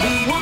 be and.